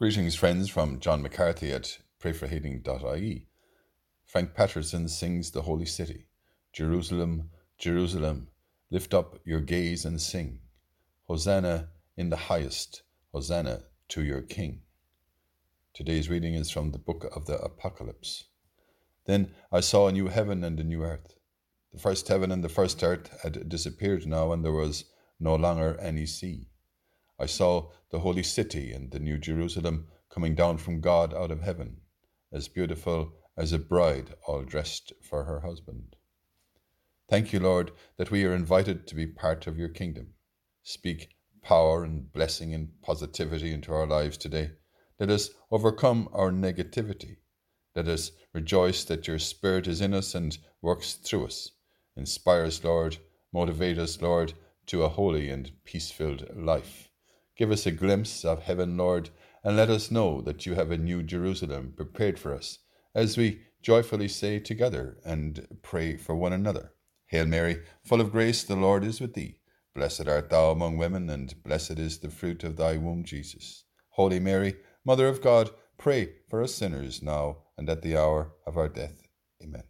Greetings, friends, from John McCarthy at prayforhealing.ie. Frank Patterson sings The Holy City. Jerusalem, Jerusalem, lift up your gaze and sing. Hosanna in the highest, Hosanna to your King. Today's reading is from the book of the Apocalypse. Then I saw a new heaven and a new earth. The first heaven and the first earth had disappeared now, and there was no longer any sea. I saw the holy city and the new Jerusalem coming down from God out of heaven, as beautiful as a bride all dressed for her husband. Thank you, Lord, that we are invited to be part of your kingdom. Speak power and blessing and positivity into our lives today. Let us overcome our negativity. Let us rejoice that your Spirit is in us and works through us. Inspire us, Lord. Motivate us, Lord, to a holy and peace filled life. Give us a glimpse of heaven, Lord, and let us know that you have a new Jerusalem prepared for us as we joyfully say together and pray for one another. Hail Mary, full of grace, the Lord is with thee. Blessed art thou among women, and blessed is the fruit of thy womb, Jesus. Holy Mary, Mother of God, pray for us sinners now and at the hour of our death. Amen.